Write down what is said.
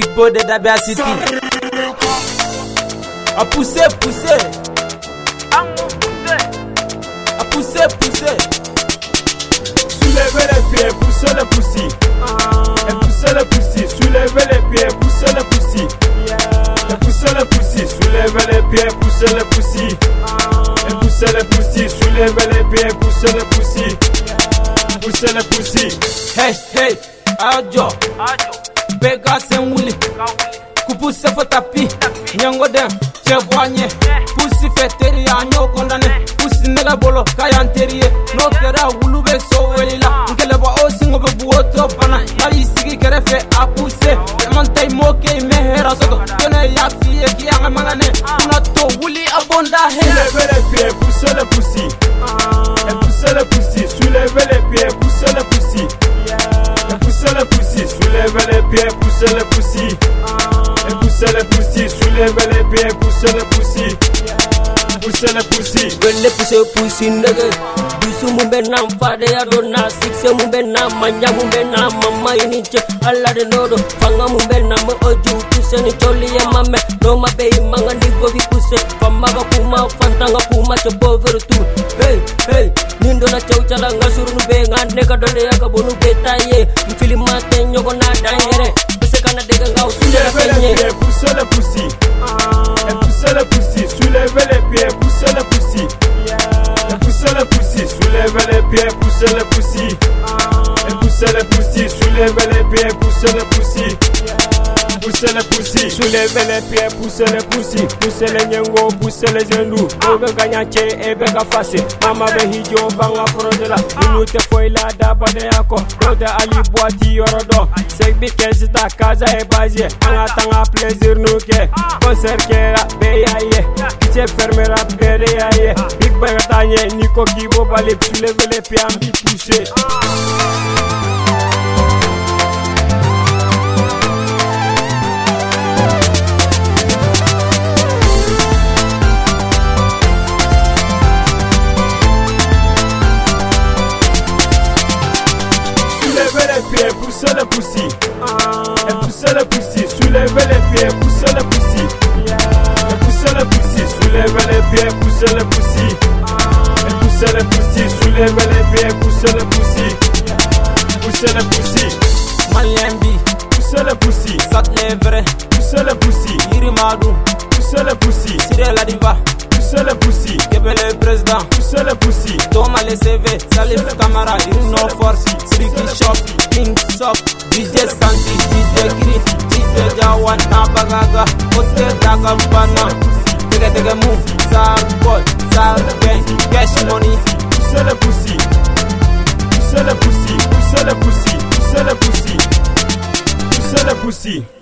Big boy de Dabia City. A pousser, pousser. A pousser, pousser. Soulevez les pieds, poussez le poussi. Et poussez le poussi, soulevez les pieds, poussez le poussi. Et poussez le poussi, soulevez les pieds, poussez le poussi. Et poussez le poussi, soulevez les pieds, poussez le poussi. Poussez le poussi. Hey, hey, bɛɛ ka sen wuli kupu sɛfɔ tapi. Ɲɛngo dɛn cɛ bɔ a ɲɛ pusi fɛ teri a ɲ'o kɔndanɛ pusi nɛgɛ bolo ka y'an teri ye n'o kɛra wulu bɛ so weli la. N kɛlɛbɔ o singo bɛ bugo tɔ bana n'a y'i sigi kɛrɛfɛ a puse caman ta i m'o kɛ i mɛ hɛrɛ sɔgɔ jɔnɛ y'a f'i ye k'i y'an ka mankanɛ kuna to wuli a bonda hɛrɛ soulevez les pieds, poussez le poussi. Et poussez le poussi, soulevez les pieds, poussez le poussi. Poussez le poussi. welle puse pusi ndege dusu mun bɛ na fade ya do na sikse mun bɛ na manja mun na mama ala de nodo fanga oju puse ni joli ye mame no ma be ni fama ga kuma kuma ce boveru tu hey hey nindo na chau chala ka dole ya ka bonu poussez les poussies. Poussez les poussies, soulevez les pieds, poussez les poussies. Poussez le poussi, soulevez les pieds, poussez le poussi. Poussez les nyengo, poussez les genoux. Obe ganyache, ebe eh gafase. Mama be hijo banga prodela. Ah. Unu te foila da bade yako. Rode ali boati yorodo. Segbi kesita kaza e bazie. Anga ah. tanga plaisir nuke. Ah. Concert kera be yaye. Kiche fermera bere yaye. Big bang tanye niko kibo bale. Soulevez les pieds, ambi poussez. Soulevez les pieds, poussez le poussi. Et poussez le poussi, soulevez les pieds, poussez le poussi. Et poussez le poussi, soulevez les pieds, poussez le poussi. Et poussez le poussi, soulevez les pieds, poussez le poussi. Poussez le poussi, poussez le poussi, sat poussez le poussi, Yiri madu, poussez le poussi, la diva. poussez le poussi, Kebele président. poussez le le CV, Camara, Irino Force, Sriki Shop, King Shop, DJ Santi, DJ Giri, DJ Jawan, Nabagaga, Hotel Dagampana, Tege Tege Move, Sar Boy, Sar Gang, Cash Money, Poussez le poussi, poussez le poussi, poussez le poussi, poussez le poussi, poussez le poussi.